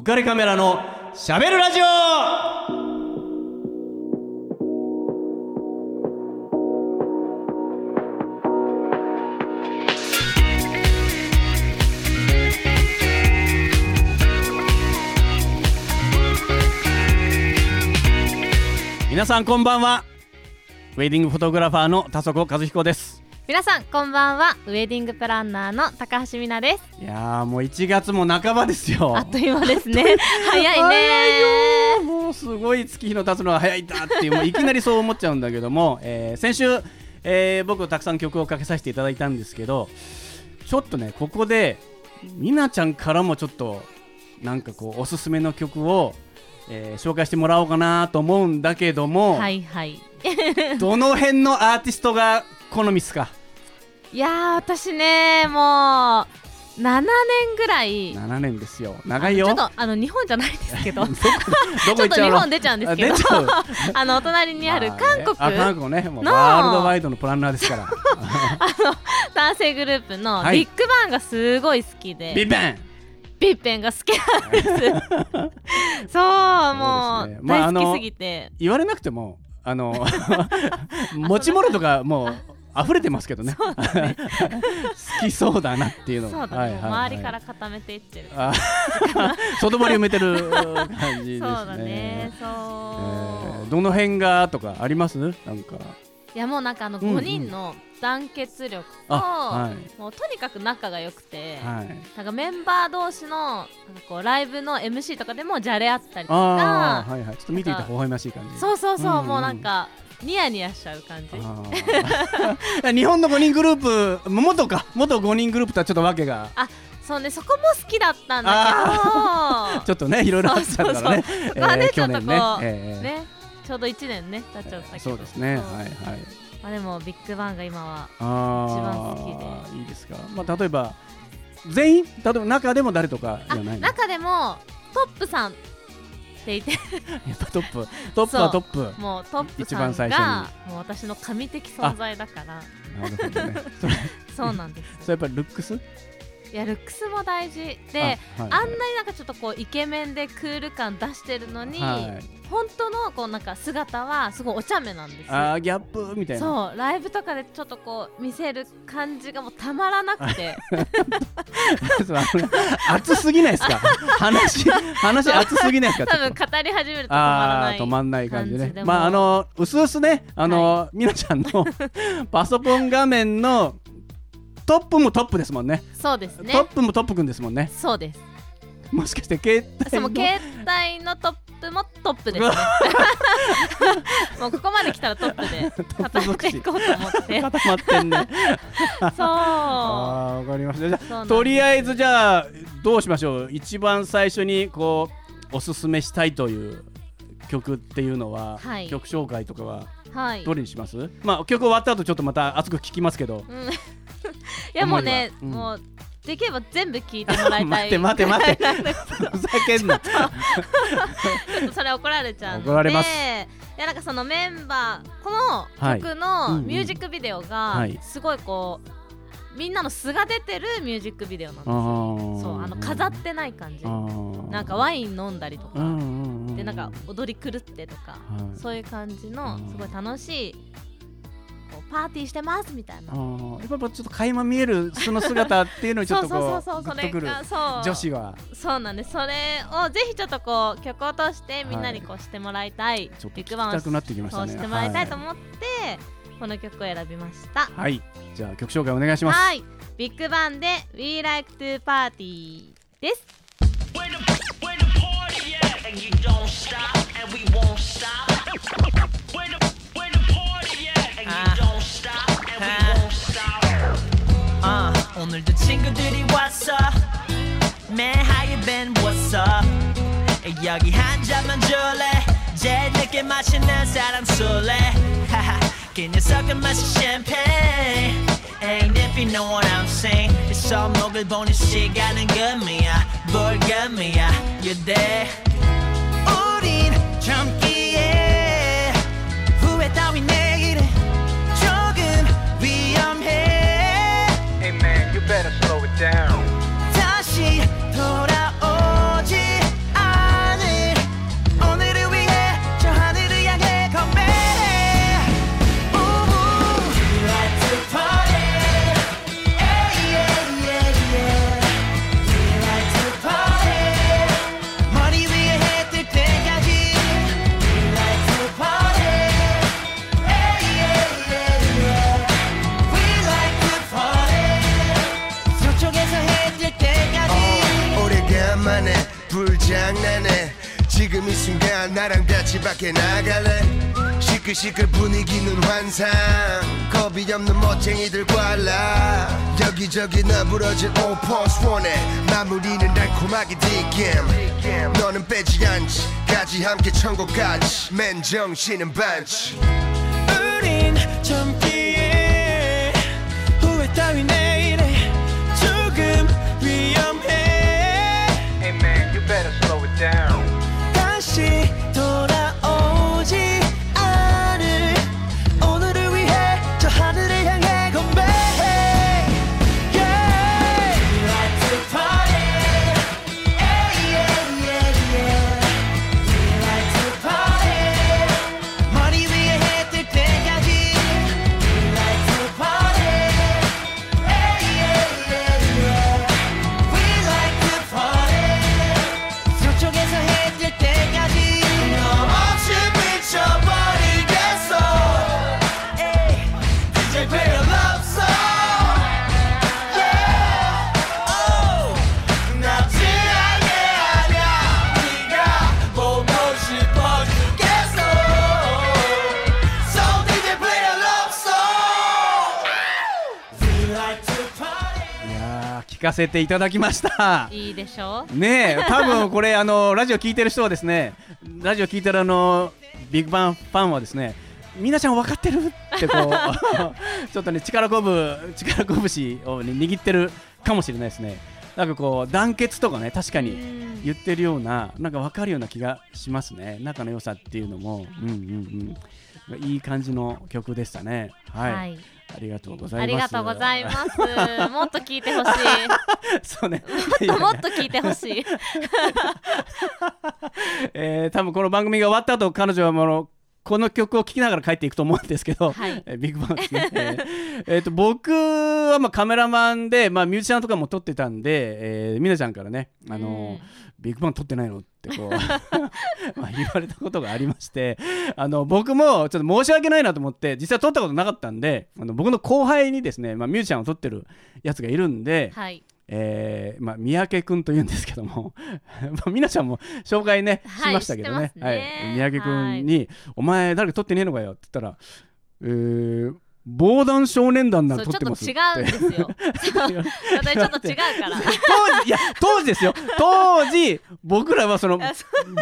浮かれカメラのしゃべるラジオ。皆さんこんばんは。ウェディングフォトグラファーの田底和彦です。皆さんこんばんは。ウェディングプランナーの高橋美奈です。いやーもう1月も半ばですよ。あっという間ですね。早いね。もうすごい月日の経つのが早いんだっていうもういきなりそう思っちゃうんだけども、えー先週、えー僕たくさん曲をかけさせていただいたんですけどちょっとねここでみなちゃんからもちょっとなんかこうおすすめの曲を、えー紹介してもらおうかなと思うんだけども、はいはい。どの辺のアーティストが好みっすか？いやー私ねもう7年ぐらい。7年ですよ。長いよ。ちょっとあの日本じゃないですけど。ちょっと日本出ちゃうんですけど。あのお隣にあるま韓国、ねあ韓国ね。もうの。ワールドワイドのプランナーですから。男性グループのはい。ビッグバンがすごい好きで、ビッベン。ビッペンが好きなんです。そうもうね。まああの大好きすぎて、言われなくてもあの持ち物とかもう溢れてますけどね。好きそうだなっていうのそうだね、はいはい周りから固めていってる。あ外堀埋めてる感じですね。そうだね。そう、えーどの辺がとかあります？なんか。いやもうなんかあのうんうん。5人の団結力と、あはい。もうとにかく仲が良くて、はい。なんかメンバー同士のこうライブの MC とかでもじゃれ合ったりとかはいはい。ちょっと見ていて微笑ましい感じ。そうそうそう、うんうん。もうなんかニヤニヤしちゃう感じ。日本の5人グループ元か。元5人グループとはちょっとわけがそうね。そこも好きだったんだけど。ちょっとねいろいろあったからね。そこはねえーちょえーねちょうど1年ね経っちゃったけど、そうですね。はいはい。まあでもビッグバンが今はあ一番好きで。いいですか。まあ例えば全員？例えば中でも誰とかじあゃないの？中でもトップさん。っていて。やっぱトップ。トップはトップ。もうトップ一さん番最初がもう私の神的存在だから。なるほどね。そ うなんですそれやっぱりルックス？いやルックスも大事であ,、はい。あんなになんかちょっとこうイケメンでクール感出してるのに、はい。本当のこうなんか姿はすごいお茶目なんですよ。あーギャップみたいな。そうライブとかでちょっとこう見せる感じがもうたまらなくて。熱すぎないですか？話話熱すぎないですか？多分語り始めると止まらない止まんない感じね。まああのうすうすねあの、みなちゃんの パソコン画面のトップもトップですもんね。そうですね。トップもトップくんですもんね。そうです。もしかして携帯のその携帯のトップもトップですね。もうここまで来たらトップでップ語尽くしっていこうと思って。固まってんね。そう。わかりました。じゃとりあえずじゃあどうしましょう一番最初にこうおすすめしたいという曲っていうのは、はい。曲紹介とかははい。どれにします？まあ曲終わった後ちょっとまた熱く聞きますけど。うん いやもうね、うん。もうできれば全部聞いてもらいた待っいて待って待って。ぐらいなんです ふざけんな。ちょっとそれ怒られちゃう怒られます。いやなんかそのメンバーこはい。の曲のん。ミュージックビデオはい。がすごいこうみんなの素が出てるミュージックビデオなんですあよー。そうあの飾ってない感じ。なんかワイン飲んだりとか。うんうんうん。でなんか踊り狂ってとか。はい。そういう感じのうん。すごい楽しいパーティーしてますみたいな。やっぱちょっと垣間見えるその姿っていうのにちょっとそうそうこそううそうそれグッとくる。がそう。女子は。そうなんです。それをぜひちょっとこう曲を通してみんなにこうしてもらいたい、ちょっと聞きビッグバンをたくなってきましたね。そうしてもらいたいと思って、この曲を選びました。はい、はい、じゃあ曲紹介お願いします。はい。ビッグバンで We Like to Party です。Where the, where the party at? And you don't stop, and we won't stop. Where the 오늘도 친구들이 왔어. Man, how you been? What's up? 여기 한 잔만 줄래? 제일 늦게 마시는 사람 술래? 그 녀석은 마시 champagne. Ain't if you know what I'm saying. 이 손목을 보는 시간은 금이야, 뭘 금이야. You're there. 우린 젊기에 후회 따윈 내 down. 밖에 나갈래? 시끌시끌 분위기는 환상. 겁이 없는 멋쟁이들과 라. 여기저기 나부러진 오퍼스 원해 마무리는 달콤하게 뒷김 너는 빼지 않지. 까지 함께 천국까지. 맨 정신은 반치 우린 젊기에 후회 따위 내 聞かせていただきました。いいでしょねえ多分これあのラジオ聞いてる人はですねラジオ聞いてるあのビッグバンファンはですねみなちゃん分かってるってこう ちょっとね力こぶ力拳を、ね、握ってるかもしれないですね。なんかこう団結とかね確かに言ってるようななんか分かるような気がしますね。仲の良さっていうのも。うんうんうん。いい感じの曲でしたね。はい、はいありがとうございます。ありがとうございます。もっと聞いてほしい。そうね。もっともっと聞いてほしい。えー、多分この番組が終わった後彼女はもうこの曲を聴きながら帰っていくと思うんですけど、はい。えービッグバンですね。えーえーと僕はまあカメラマンで、まあ、ミュージシャンとかも撮ってたんで、えー、みなちゃんからね、あのービッグバン撮ってないの？ってこう まあ言われたことがありましてあの僕もちょっと申し訳ないなと思って実際撮ったことなかったんであの僕の後輩にですね、まあ、ミュージシャンを撮ってるやつがいるんで、はい。えーまあ、三宅君というんですけども まあ、みなちゃんも紹介ね、はいしましたけどね。知ってますね。三宅君に、お前誰か撮ってねえのかよ」って言ったら「えー、防弾少年団なら撮ってます」ちょっと違うんですよ。ちょっと違うから。当時いや当時ですよ。当時僕らはその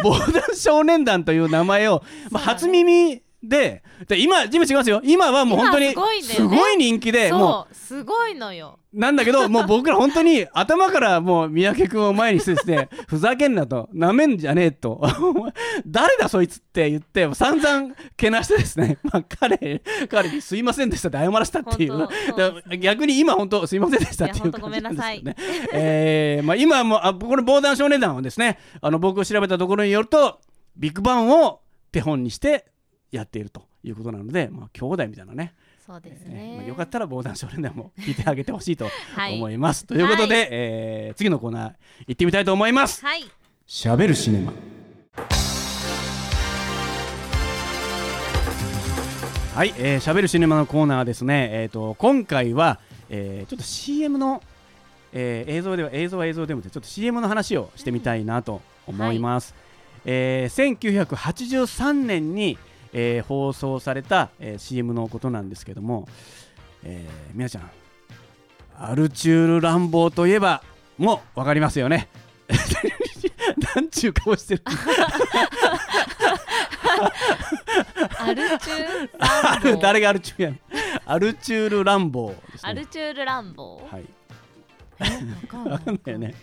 防弾少年団という名前を、まあ、初耳でで今今違いますよ。今はもう本当に今すごい人気でもう。すごいのよ。なんだけど、もう僕ら本当に頭からもう三宅君を前にしてですね、ふざけんなと、なめんじゃねえと、誰だそいつって言って、散々けなしてですね、まあ彼、彼にすいませんでしたって謝らせたっていう。逆に今本当すいませんでしたっていういや本当ごめんなさい。感じんですよね。えーまあ今はもう、あこれ防弾少年団はですね、あの僕を調べたところによると、ビッグバンを手本にしてやっているということなので、まあ兄弟みたいなね。そうですねねまあ、よかったら防弾少年団も聞いてあげてほしいとはい思います。ということで、はいえー次のコーナー行ってみたいと思います。はいしゃべるシネマ。はい、えー、しゃべるシネマのコーナーですね。えっ、と今回は、えーちょっと CM の、えー映像では映像は映像でもちょっと CM の話をしてみたいなと思います。えー1983年に、えー放送された、えー CM のことなんですけども、えー、皆ちゃんアルチュール乱暴といえばもう分かりますよね。なんちゅう顔してる。アルチューあるランボー誰がアルチュールやん。アルチュール乱暴ね。アルチュールランボーはい。わかんない。わかんないよね。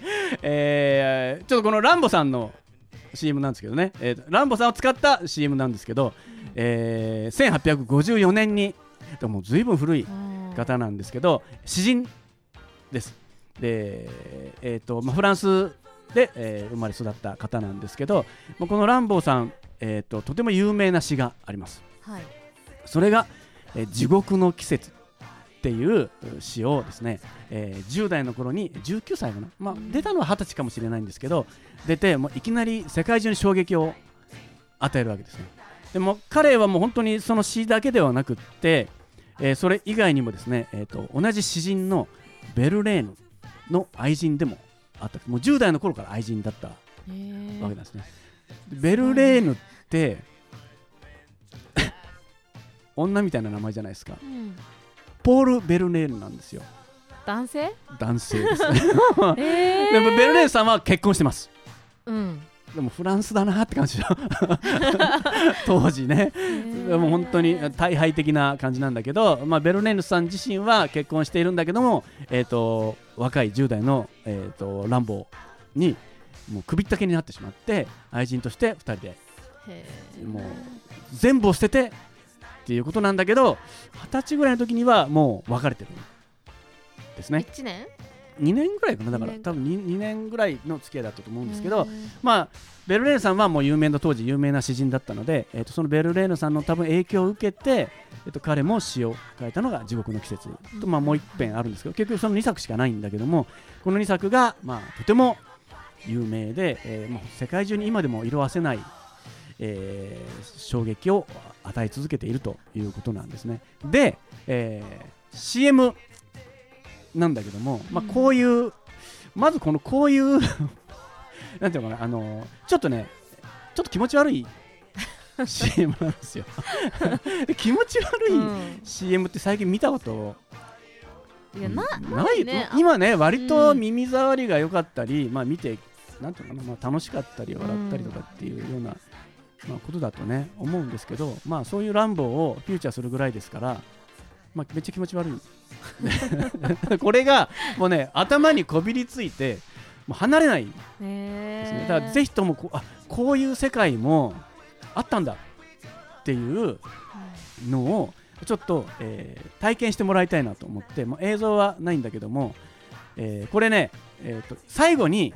えーちょっとこのランボさんの CM なんですけどね、えーランボさんを使った CM なんですけど、えー1854年にでもずいぶん古いうん方なんですけど詩人です。で、えーとまあ、フランスで、えー生まれ育った方なんですけどまあこのランボーさん、えー、ととても有名な詩があります。はい。それが、えー地獄の季節っていう詩をですね、えー10代の頃に19歳かな、まあ、出たのは20歳かもしれないんですけど出てもういきなり世界中に衝撃を与えるわけですね。でも彼はもう本当にその詩だけではなくって、えーそれ以外にもですね、えー、と同じ詩人のベルレーヌの愛人でもあった。もう10代の頃から愛人だったわけなんですね。でベルレーヌって 女みたいな名前じゃないですか。うんポール・ベルレーヌなんですよ。男性？男性ですね。えでもベルレーヌさんは結婚してます。うんでもフランスだなって感じだ 当時ね。でも本当に大敗的な感じなんだけど、まあ、ベルレーヌさん自身は結婚しているんだけども、えー、と若い10代の、えー、とランボーにもう首ったけになってしまって愛人として2人でへもう全部を捨ててっていうことなんだけど二十歳ぐらいの時にはもう別れてるんですね。1年？2年ぐらいかな。だから多分 2, 2年ぐらいの付き合いだったと思うんですけどまあベルレーヌさんはもう有名な当時有名な詩人だったので、えー、とそのベルレーヌさんの多分影響を受けて、えー、と彼も詩を書いたのが「地獄の季節」と、まあ、もう一編あるんですけど結局その2作しかないんだけどもこの2作が、まあ、とても有名で、えーもう世界中に今でも色あせない、えー衝撃を与え続けているということなんですね。で、えー CM なんだけども、まあ、こういう、まずこのこういう なんていうのかなあのちょっとねちょっと気持ち悪い CM なんですよ。で気持ち悪い、うん。CM って最近見たこといやななないいね。今ね割とうん。耳障りが良かったり、まあ見てなんていうのかな、まあ、楽しかったり笑ったりとかっていうような、まあ、ことだとね思うんですけどまあそういう乱暴をフューチャーするぐらいですから、まあ、めっちゃ気持ち悪い。これがもうね頭にこびりついてもう離れないですへねー。だからぜひともこうあこういう世界もあったんだっていうのをちょっと、えー体験してもらいたいなと思って、まあ、映像はないんだけども、えーこれね、えーと最後に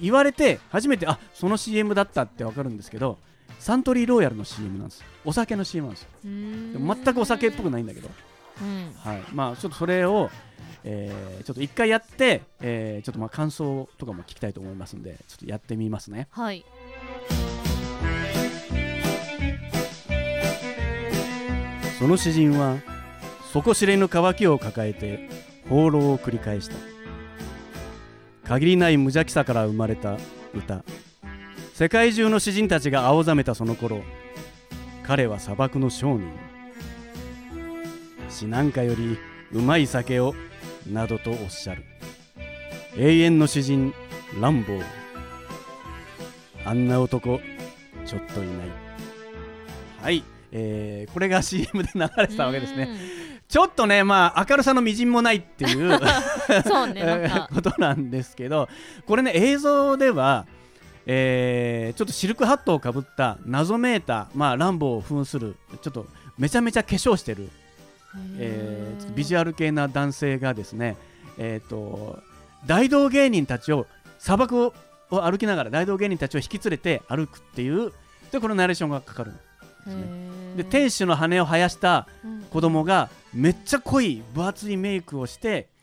言われて初めてあその CM だったって分かるんですけどサントリーローヤルの CM なんです。お酒の CM なんですよ。でも全くお酒っぽくないんだけど、うん。はい。まあ、ちょっとそれを、えーちょっと一回やって、えーちょっとまあ感想とかも聞きたいと思いますんでちょっとやってみますね。はい。その詩人は底知れぬ渇きを抱えて放浪を繰り返した限りない無邪気さから生まれた歌。世界中の詩人たちが青ざめたその頃彼は砂漠の商人。詩なんかよりうまい酒をなどとおっしゃる。永遠の詩人ランボーあんな男ちょっといない。はい、えーこれが CM で流れてたわけですね。ちょっとねまあ明るさのみじんもないっていう。うんそうねなんかことなんですけどこれね映像では、えーちょっとシルクハットをかぶった謎めいた、まあ、ランボーを扮するちょっとめちゃめちゃ化粧してる、えービジュアル系な男性がですね、えー、と大道芸人たちを砂漠を歩きながら大道芸人たちを引き連れて歩くっていうでこのナレーションがかかるですね。で天使の羽を生やした子供がめっちゃ濃い分厚いメイクをして一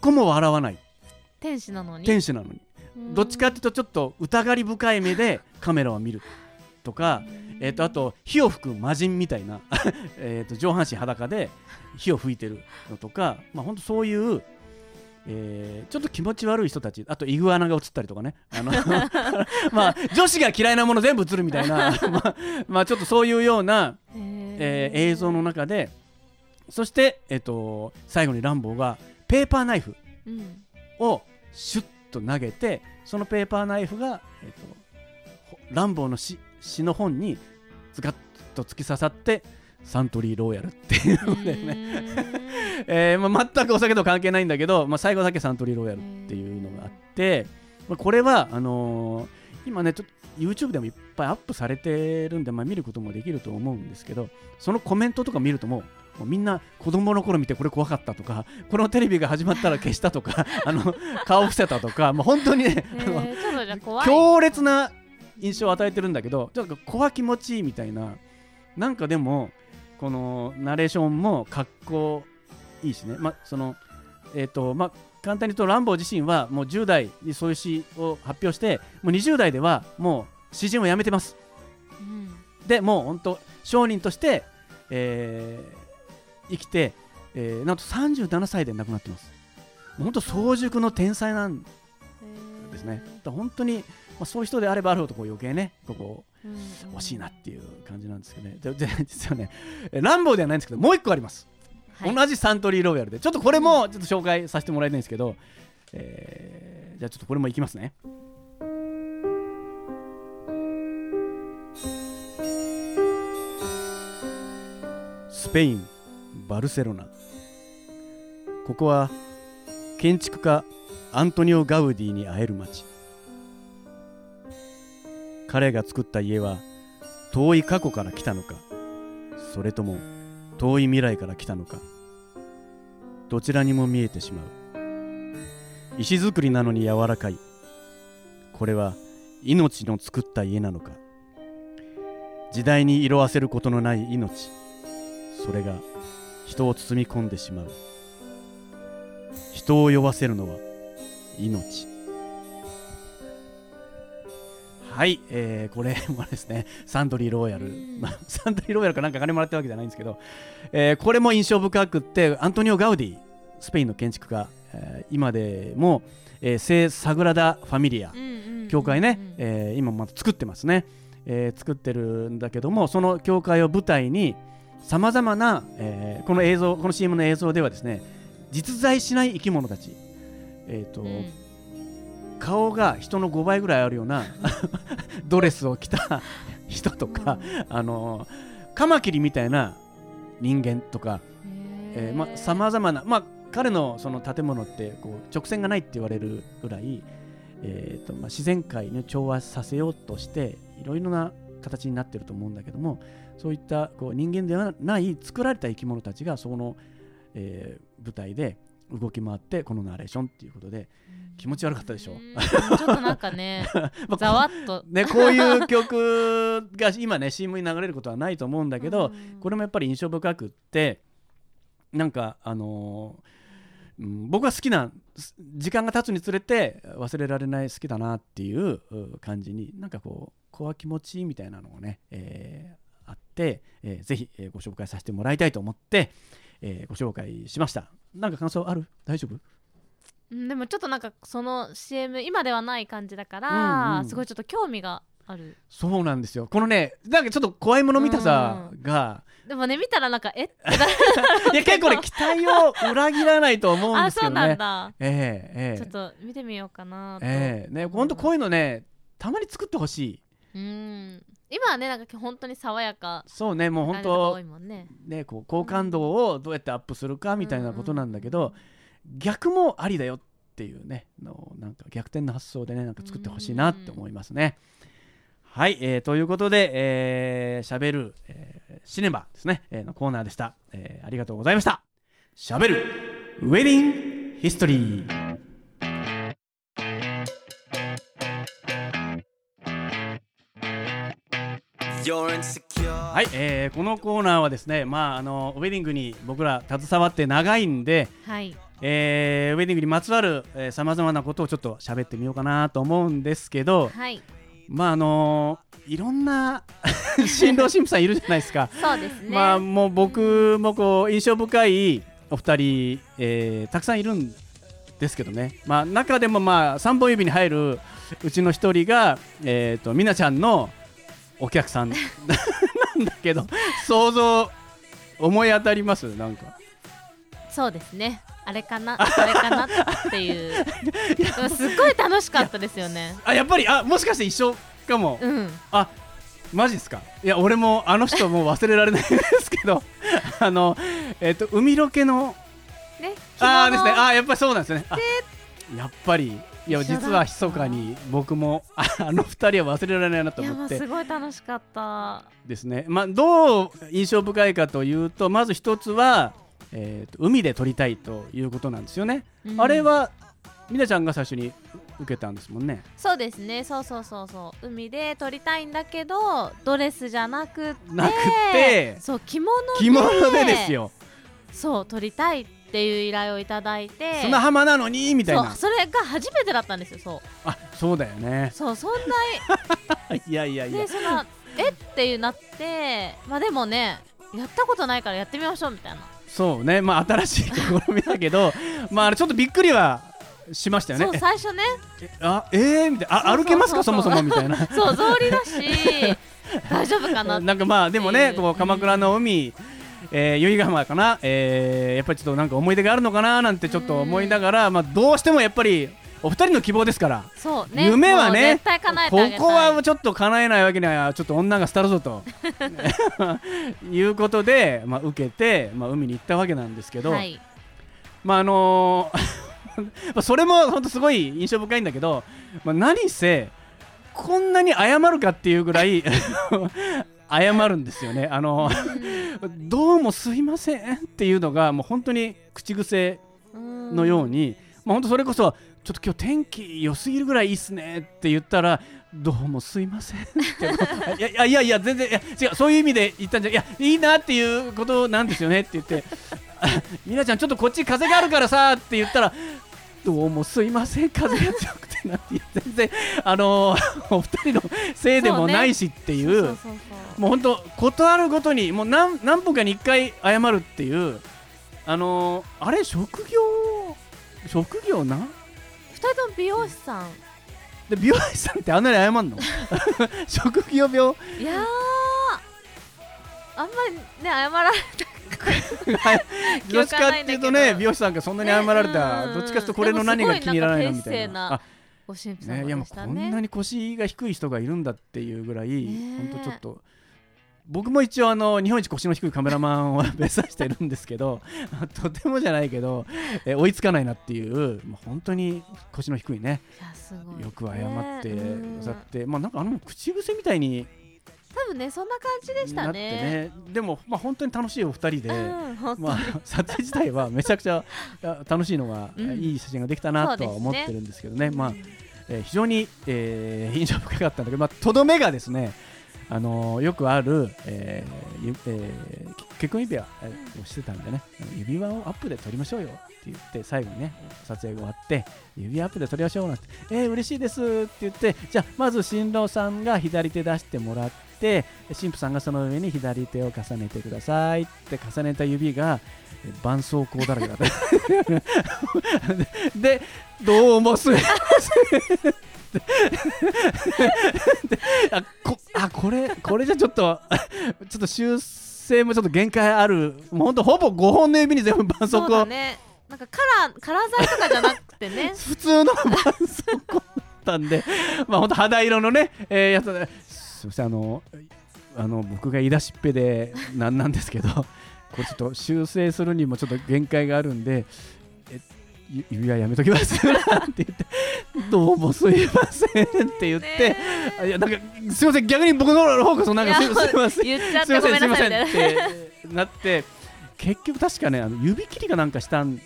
個も笑わない。天使なのに？天使なのに。どっちかっていうとちょっと疑り深い目で カメラを見るとか、えー、とあと火を吹く魔人みたいな えーと上半身裸で火を吹いてるのとか、まあ、ほんとそういう、えーちょっと気持ち悪い人たちあとイグアナが映ったりとかね。あの まあ女子が嫌いなもの全部映るみたいな、まあ、まあちょっとそういうようなえー映像の中でそして、えっと最後にランボーがペーパーナイフうん。をシュッと投げてそのペーパーナイフが、えっとほランボーの詩詩の本にズガッと突き刺さってサントリーローヤルっていうのでね、えーまあ、全くお酒と関係ないんだけど、まあ、最後だけサントリーローヤルっていうのがあって、まあ、これはあのー今ねちょっと YouTube でもいっぱいアップされてるんで、まあ、見ることもできると思うんですけどそのコメントとか見るともうもうみんな子供の頃見てこれ怖かったとか このテレビが始まったら消したとか あの顔伏せたとか、まあ、本当にね、えー強烈な印象を与えてるんだけどちょっと怖気持ちいいみたいななんかでもこのナレーションもかっこいいしね。まあそのえっ、とまあ簡単に言うとランボー自身はもう10代にそういう詩を発表してもう20代ではもう詩人を辞めてます。うん。でもう本当商人として、えー生きて、えーなんと37歳で亡くなってます本当早熟の天才なんですね。本当に、まあ、そういう人であればあるほどこう余計ねここうん惜しいなっていう感じなんですけどね。でで実はねえランボーではないんですけどもう一個あります。はい同じサントリーロイヤルでちょっとこれもちょっと紹介させてもらいたいんですけど、えーじゃあちょっとこれもいきますね。スペイン・バルセロナ。ここは建築家アントニオ・ガウディに会える街。彼が作った家は遠い過去から来たのかそれとも遠い未来から来たのかどちらにも見えてしまう。石造りなのに柔らかい。これは命の作った家なのか。時代に色あせることのない命。それが人を包み込んでしまう。人を酔わせるのは命。はい、えーこれもですねサントリーローヤル、うん。まあ、サントリーローヤルかなんか金もらってるわけじゃないんですけど、えーこれも印象深くってアントニオ・ガウディスペインの建築家、えー今でも、えー聖サグラダ・ファミリア。教会ね、うんえー今また作ってますね、えー作ってるんだけどもその教会を舞台にさまざまな、えーこの映像この CM の映像ではですね実在しない生き物たち、えーとうん。顔が人の5倍ぐらいあるような ドレスを着た人とか、あのカマキリみたいな人間とかえー。まあ、さまざまな、まあ、彼のその建物ってこう直線がないって言われるぐらい、えーとまあ、自然界に調和させようとしていろいろな形になってると思うんだけどもそういったこう人間ではない作られた生き物たちがその、えー舞台で動き回ってこのナレーションっていうことで気持ち悪かったでしょ。うん。ちょっとなんかね まあざわっと。ね、こういう曲が今ね CM に流れることはないと思うんだけど、うん。これもやっぱり印象深くってなんかあのーうん僕は好きなす時間が経つにつれて忘れられない好きだなっていうう感じになんかこうこわ気持ちいいみたいなのがね、えーて、えーぜひ、えーご紹介させてもらいたいと思って、えーご紹介しました。なんか感想ある？大丈夫？うんでもちょっとなんかその CM 今ではない感じだから、うんうん。すごいちょっと興味がある。そうなんですよ。このねなんかちょっと怖いもの見たさが、でもね見たらなんかえ？っていや結構ね期待を裏切らないと思うんあそうなですけどね。んだ、ええええ。ちょっと見てみようかなと、ええ。ね本当こういうのねたまに作ってほしい。うん今はねなんか本当に爽やかそうねもう本当ねねこう好感度をどうやってアップするかみたいなことなんだけど、逆もありだよっていうねのなんか逆転の発想でねなんか作ってほしいなって思いますね。はい、えーということで、えー、しゃべる、えーシネマですね、えーのコーナーでした、えーありがとうございました。しゃべるウェディングヒストリー。はい、えーこのコーナーはですね、まあ、あのウェディングに僕ら携わって長いんで、はい。えーウェディングにまつわるさまざまなことをちょっと喋ってみようかなと思うんですけど、はい。まああのいろんな 新郎新婦さんいるじゃないですか。そうですね。まあもう僕もこう印象深いお二人、えーたくさんいるんですけどね、まあ、中でもまあ3本指に入るうちの一人が、えー、とみなちゃんのお客さん。なんだけど想像思い当たります？なんか。そうですね。あれかな？あれかなっていう。すっごい楽しかったですよね。あやっぱりあもしかして一緒かも、うん。あマジですか？いや俺もあの人もう忘れられないんですけど。あのえっ、と海ロケのねああですね。あーやっぱりそうなんですね。あやっぱりいや実は密かに僕もああの二人は忘れられないなと思って。すごい楽しかった。ですね。まあどう印象深いかというとまず一つは、えーと海で撮りたいということなんですよね、うん。あれはみなちゃんが最初に受けたんですもんね。そうですね。そうそうそうそう。海で撮りたいんだけどドレスじゃなくってなくて。そう着物で着物でですよ。そう撮りたいっていう依頼をいただいて。砂浜なのに？みたいな。それが初めてだったんですよそう。あそうだよね。そうそん いやいやいや。なでそのえ？っていうなって。まあでもねやったことないからやってみましょうみたいな。そうね。まあ新しい試みだけど まあちょっとびっくりはしましたよそうね最初ね。えあえー、みたいな。あ歩けますか？そもそもみたいな。そう草履だし。大丈夫かななんかまあでもねこう鎌倉の海、えー、由比ヶ浜かな、えー、やっぱりちょっとなんか思い出があるのかななんてちょっと思いながら、まあ、どうしてもやっぱりお二人の希望ですから、そうね。夢はねここはちょっと叶えないわけにはちょっと女が廃るぞと。いうことで、まあ、受けて、まあ、海に行ったわけなんですけど、はい。まああのーまあ それも本当すごい印象深いんだけど、まあ、何せこんなに謝るかっていうぐらい謝るんですよね。あのどうもすいませんっていうのがもう本当に口癖のように、まあ、本当それこそちょっと今日天気良すぎるぐらいいいっすねって言ったらどうもすいませんって。いやいやいやいや全然いや違うそういう意味で言ったんじゃいやいいなっていうことなんですよねって言ってあみなちゃんちょっとこっち風があるからさって言ったらどうもすいません風が強くてなんて全然あのーお二人のせいでもないしっていうそうそうそうもう本当ことあるごとにもう何何分かに1回謝るっていうあのーあれ職業職業な？二人とも美容師さん。で美容師さんってあんなに謝んの？職業病？いやーあんまりね謝られ記どっちかっていうとね美容師さんがそんなに謝られたらねどっちかっていうとこれの何が気に入らないのみたいなね、いやもうこんなに腰が低い人がいるんだっていうぐらい、ね本当ちょっと僕も一応あの日本一腰の低いカメラマンを目指してるんですけど とてもじゃないけど、え追いつかないなっていうもう本当に腰の低いねいやすごいよく謝ってねくださって、まあなんかあの口癖みたいに多分ねそんな感じでしたね。ね。でもまあ本当に楽しいお二人で。うんまあ、撮影自体はめちゃくちゃあ楽しいのが、うん。いい写真ができたなとは思ってるんですけどね、まあえー非常に、えー印象深かったんだけど、まあ、とどめがですね、あのよくある、えーえー結婚指輪をしてたんでね、指輪をアップで撮りましょうよって言って、最後にね、撮影が終わって、指輪アップで撮りましょうなんて、えー、嬉しいですって言って、じゃあ、まず新郎さんが左手出してもらって、新婦さんがその上に左手を重ねてくださいって重ねた指が、え絆創膏だらけだった。で、どうもすいませんで あこあこれこれじゃちょっと ちょっと修正もちょっと限界ある。もうほんとほぼ5本の指に全部絆創そうだ膏、ね。なんかカラーカラー剤とかじゃなくてね。普通の絆創膏だったんで。まあほんと肌色のね、えーやつ。ですいませんあのあの僕が言い出しっぺでなんなんですけどこれちょっと修正するにもちょっと限界があるんでえゆ指輪やめときます。なんて言って。どうもすいませんって言って、いやなんかすいません。逆に僕の方こそなんかすいません。すいません。すいませんってなって結局確かねあの指切りかなんかしたん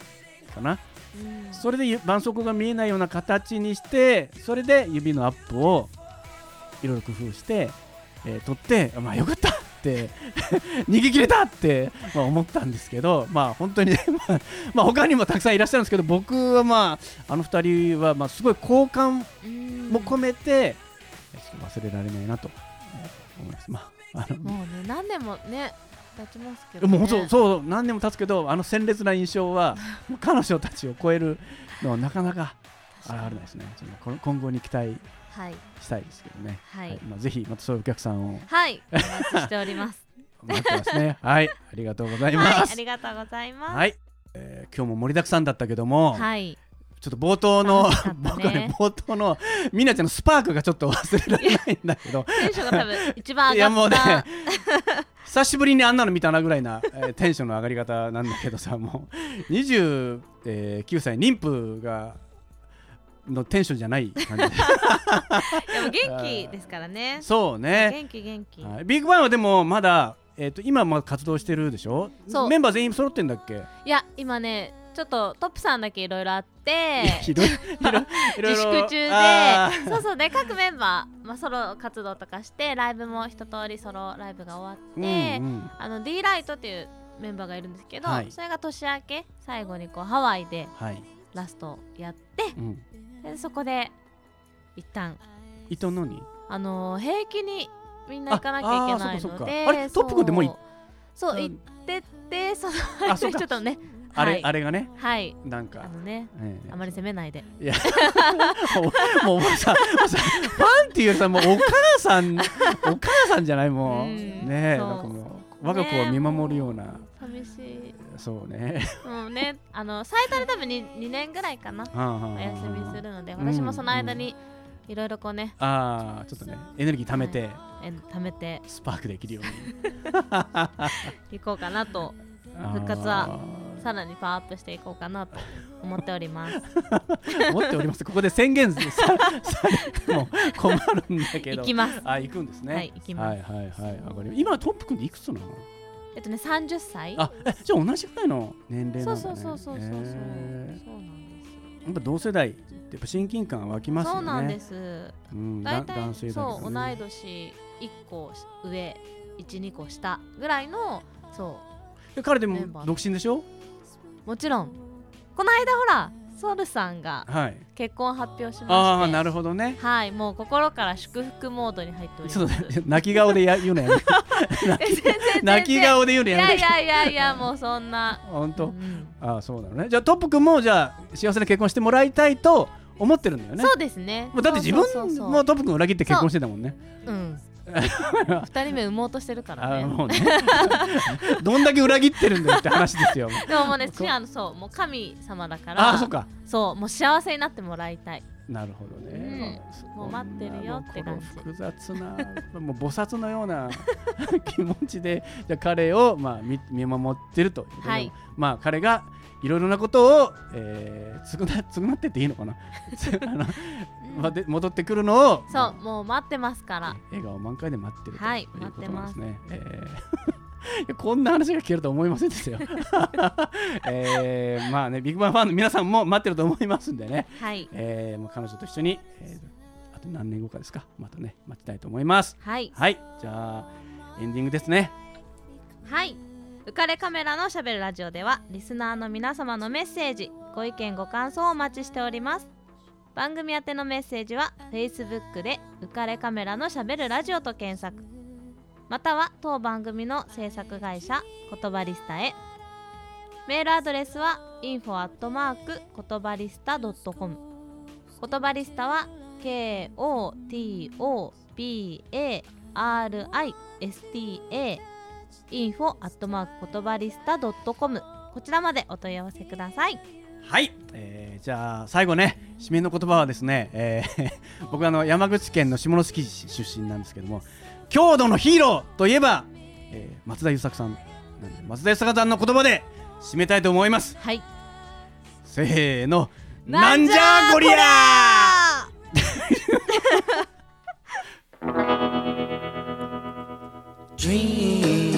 かな。うんそれでゆ絆創膏が見えないような形にしてそれで指のアップをいろいろ工夫して、えー取ってまあよかった 逃げ切れたって、まあ、思ったんですけどまあ本当にね、まあ、まあ他にもたくさんいらっしゃるんですけど僕はまああの二人はまあすごい好感うん。も込めて、ちょっと忘れられないなとえー思います。まああのもうね何年もね経ちますけど、ね、もう本当そう何年も経つけどあの鮮烈な印象は 彼女たちを超えるのはなかなか現れないですね。今後に期待はいしたいですけどね、はい。まあ、ぜひまたそういうお客さんを。はい。お待ちしております。待ってますね。はい。ありがとうございまはい。あすりがとうございます。はい、えー今日も盛りだくさんだったけども、はい。ちょっと冒頭の、ね。僕はね冒頭のみなちゃんのスパークがちょっと忘れられないんだけどテンションが多分一番いや上がった。もうね久しぶりにあんなの見たなぐらいな、えーテンションの上がり方なんだけどさもう。29歳妊婦がのテンションじゃない感じ。ででも元気ですからね。そうね、元気元気。はい。ビッグバンはでもまだ、えー、と今も活動してるでしょ？そう。メンバー全員揃ってんだっけ？いや今ねちょっとトップさんだけいろいろあって。自粛中で。そうそうで各メンバー、まあ、ソロ活動とかしてライブも一通りソロライブが終わって、うんうん。あの D ライトっていうメンバーがいるんですけど、はい。それが年明け最後にこうハワイではい、ラストやってうん、でそこで一旦伊藤のに？あのー兵役にみんな行かなきゃいけないのであれトップ君ってもうい？そううん。行ってってそのあ ちょっとねあれ、はい。あれがね？はい。なんか。あのねええ。あまり責めないで。いや。もうもうさもうさファンっていうよりさもうお母さんお母さんじゃない？もう。うん。ねえなんかもう我が子を見守るような、寂しいそうね。もうねあの最多で多分 2, 2年ぐらいかな。おお休みするので。私もその間にいろいろこうね。ああちょっとねエネルギー貯めて、え貯めて。スパークできるように。いこうかなと。復活はさらにパワーアップしていこうかなと思っております。思っております。ここで宣言さされても困るんだけど。行きます。あ行くんですね。はい行きます。はいはいはい。わかり今トップ君っていくつなの？えっとね30歳あえじゃあ同じくらいの年齢なそんだね。うそうそうそうそうそう、へそうなんです。ーやっぱ同世代ってやっぱ親近感湧きますよね。そうなんです。うん、だ大体男性だね、そう同い年1個上12個下ぐらいのそで彼でも独身でしょ？うもちろんこの間ほらソルさんがはい。結婚発表しましてああなるほどね。はいもう心から祝福モードに入っております。泣き顔でや言うのやめ泣き顔で言うのいやめて。やいやいやいやもうそんな。本当、うんああそうなのね。じゃあトップ君もじゃあ幸せな結婚してもらいたいと思ってるんだよね。そうですね。だって自分もトップ君裏切って結婚してたもんね。うん 二人目産もうとしてるからね。もうね。どんだけ裏切ってるんだよって話ですよ。でももうねそう違う。のそうもう神様だからああそっか。そうもう幸せになってもらいたい。なるほどね、うんもう待ってるよって感じ。複雑なもう菩薩のような気持ちでじゃあ彼をまあ見見守ってるとはい。まあ彼がいろいろなことを、えー、償な償ってっていいのかな。つあの、まあ、で戻ってくるのをそうもう待ってますから笑顔満開で待ってるとはいいうこと待ってなんますね。えー いやこんな話が聞けると思いませんでしたよ。えーまあね、ビッグバンファンの皆さんも待ってると思いますんでね、はいえー、もう彼女と一緒に、えー、あと何年後かですか、またね、待ちたいと思います。はいはい、じゃあ、エンディングですね。はい浮かれカメラのしゃべるラジオではリスナーの皆様のメッセージご意見ご感想をお待ちしております番組宛てのメッセージは Facebook で浮かれカメラのしゃべるラジオと検索。または当番組の制作会社言葉リスタへ。メールアドレスは info アットマーク言葉リスタ .com 言葉リスタは KOTOBARISTA info アットマーク言葉リスタ .com こちらまでお問い合わせください。はい、えー、じゃあ最後ね締めの言葉はですね、えー 僕はあの山口県の下関市出身なんですけども郷土のヒーローといえば、えー松田優作さん松田優作さんの言葉で締めたいと思います。はい。せーの。なんじゃこりゃー！Dream,